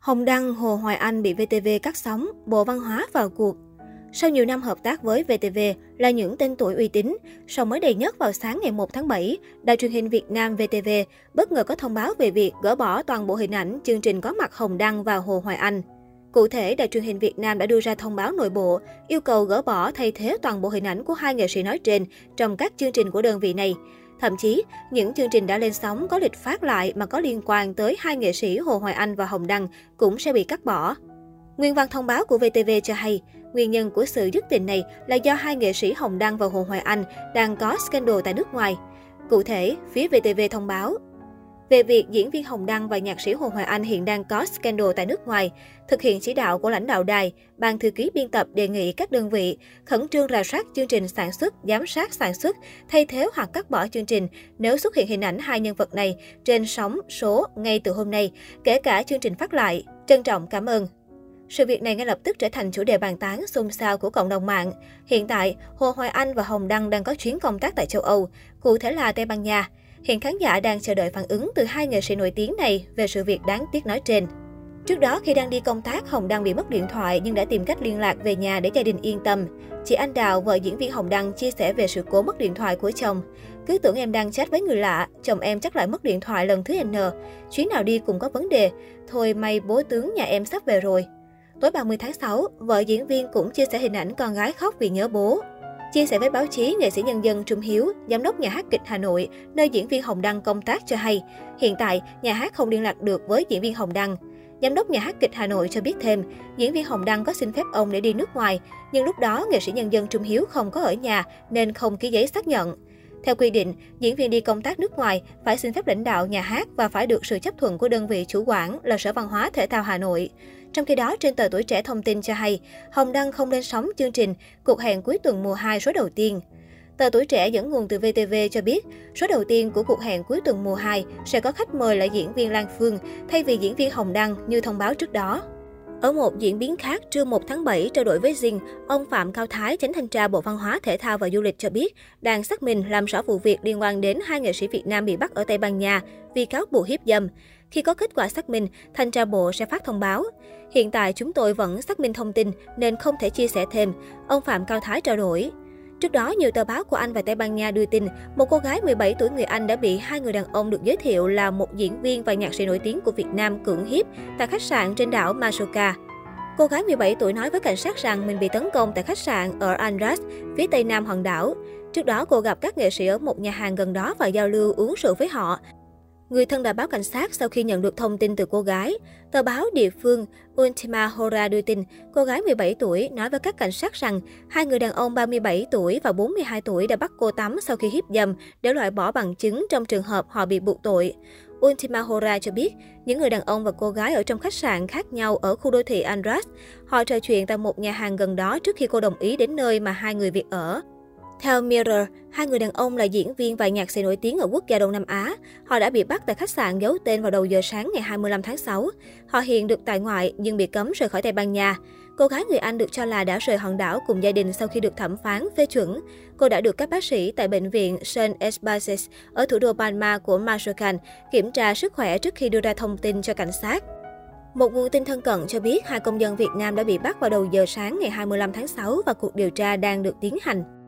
Hồng Đăng, Hồ Hoài Anh bị VTV cắt sóng, Bộ Văn hóa vào cuộc. Sau nhiều năm hợp tác với VTV là những tên tuổi uy tín, sau mới đây nhất vào sáng ngày 1 tháng 7, Đài truyền hình Việt Nam VTV bất ngờ có thông báo về việc gỡ bỏ toàn bộ hình ảnh chương trình có mặt Hồng Đăng và Hồ Hoài Anh. Cụ thể, Đài truyền hình Việt Nam đã đưa ra thông báo nội bộ, yêu cầu gỡ bỏ thay thế toàn bộ hình ảnh của hai nghệ sĩ nói trên trong các chương trình của đơn vị này. Thậm chí, những chương trình đã lên sóng có lịch phát lại mà có liên quan tới hai nghệ sĩ Hồ Hoài Anh và Hồng Đăng cũng sẽ bị cắt bỏ. Nguyên văn thông báo của VTV cho hay, nguyên nhân của sự dứt tình này là do hai nghệ sĩ Hồng Đăng và Hồ Hoài Anh đang có scandal tại nước ngoài. Cụ thể, phía VTV thông báo, về việc diễn viên Hồng Đăng và nhạc sĩ Hồ Hoài Anh hiện đang có scandal tại nước ngoài, thực hiện chỉ đạo của lãnh đạo đài, ban thư ký biên tập đề nghị các đơn vị khẩn trương rà soát chương trình sản xuất, giám sát sản xuất, thay thế hoặc cắt bỏ chương trình nếu xuất hiện hình ảnh hai nhân vật này trên sóng số ngay từ hôm nay, kể cả chương trình phát lại. Trân trọng cảm ơn. Sự việc này ngay lập tức trở thành chủ đề bàn tán xôn xao của cộng đồng mạng. Hiện tại, Hồ Hoài Anh và Hồng Đăng đang có chuyến công tác tại châu Âu, cụ thể là Tây Ban Nha. Hiện khán giả đang chờ đợi phản ứng từ hai nghệ sĩ nổi tiếng này về sự việc đáng tiếc nói trên. Trước đó, khi đang đi công tác, Hồng Đăng bị mất điện thoại nhưng đã tìm cách liên lạc về nhà để gia đình yên tâm. Chị Anh Đào, vợ diễn viên Hồng Đăng, chia sẻ về sự cố mất điện thoại của chồng. Cứ tưởng em đang chat với người lạ, chồng em chắc lại mất điện thoại lần thứ N. Chuyến nào đi cũng có vấn đề. Thôi may bố tướng nhà em sắp về rồi. Tối 30 tháng 6, vợ diễn viên cũng chia sẻ hình ảnh con gái khóc vì nhớ bố. Chia sẻ với báo chí, nghệ sĩ nhân dân Trung Hiếu, giám đốc nhà hát kịch Hà Nội, nơi diễn viên Hồng Đăng công tác cho hay, hiện tại nhà hát không liên lạc được với diễn viên Hồng Đăng. Giám đốc nhà hát kịch Hà Nội cho biết thêm, diễn viên Hồng Đăng có xin phép ông để đi nước ngoài, nhưng lúc đó nghệ sĩ nhân dân Trung Hiếu không có ở nhà nên không ký giấy xác nhận. Theo quy định, diễn viên đi công tác nước ngoài phải xin phép lãnh đạo nhà hát và phải được sự chấp thuận của đơn vị chủ quản là Sở Văn hóa Thể thao Hà Nội. Trong khi đó, trên tờ Tuổi Trẻ thông tin cho hay, Hồng Đăng không lên sóng chương trình Cuộc hẹn cuối tuần mùa 2 số đầu tiên. Tờ Tuổi Trẻ dẫn nguồn từ VTV cho biết, số đầu tiên của cuộc hẹn cuối tuần mùa 2 sẽ có khách mời là diễn viên Lan Phương, thay vì diễn viên Hồng Đăng như thông báo trước đó. Ở một diễn biến khác, trưa 1 tháng 7 trao đổi với Zing, ông Phạm Cao Thái, chánh thanh tra Bộ Văn hóa, Thể thao và Du lịch cho biết, đang xác minh làm rõ vụ việc liên quan đến hai nghệ sĩ Việt Nam bị bắt ở Tây Ban Nha vì cáo buộc hiếp dâm. Khi có kết quả xác minh, thanh tra bộ sẽ phát thông báo. Hiện tại chúng tôi vẫn xác minh thông tin nên không thể chia sẻ thêm, ông Phạm Cao Thái trao đổi. Trước đó, nhiều tờ báo của Anh và Tây Ban Nha đưa tin, một cô gái 17 tuổi người Anh đã bị hai người đàn ông được giới thiệu là một diễn viên và nhạc sĩ nổi tiếng của Việt Nam cưỡng hiếp tại khách sạn trên đảo Majorca. Cô gái 17 tuổi nói với cảnh sát rằng mình bị tấn công tại khách sạn ở Andras, phía tây nam hòn đảo. Trước đó, cô gặp các nghệ sĩ ở một nhà hàng gần đó và giao lưu uống rượu với họ. Người thân đã báo cảnh sát sau khi nhận được thông tin từ cô gái. Tờ báo địa phương Ultima Hora đưa tin, cô gái 17 tuổi nói với các cảnh sát rằng hai người đàn ông 37 tuổi và 42 tuổi đã bắt cô tắm sau khi hiếp dâm để loại bỏ bằng chứng trong trường hợp họ bị buộc tội. Ultima Hora cho biết, những người đàn ông và cô gái ở trong khách sạn khác nhau ở khu đô thị Andras. Họ trò chuyện tại một nhà hàng gần đó trước khi cô đồng ý đến nơi mà hai người việc ở. Theo Mirror, hai người đàn ông là diễn viên và nhạc sĩ nổi tiếng ở quốc gia Đông Nam Á. Họ đã bị bắt tại khách sạn giấu tên vào đầu giờ sáng ngày 25 tháng 6. Họ hiện được tại ngoại nhưng bị cấm rời khỏi Tây Ban Nha. Cô gái người Anh được cho là đã rời hòn đảo cùng gia đình sau khi được thẩm phán phê chuẩn. Cô đã được các bác sĩ tại bệnh viện St. Espaces ở thủ đô Palma của Majorcan kiểm tra sức khỏe trước khi đưa ra thông tin cho cảnh sát. Một nguồn tin thân cận cho biết hai công dân Việt Nam đã bị bắt vào đầu giờ sáng ngày 25 tháng 6 và cuộc điều tra đang được tiến hành.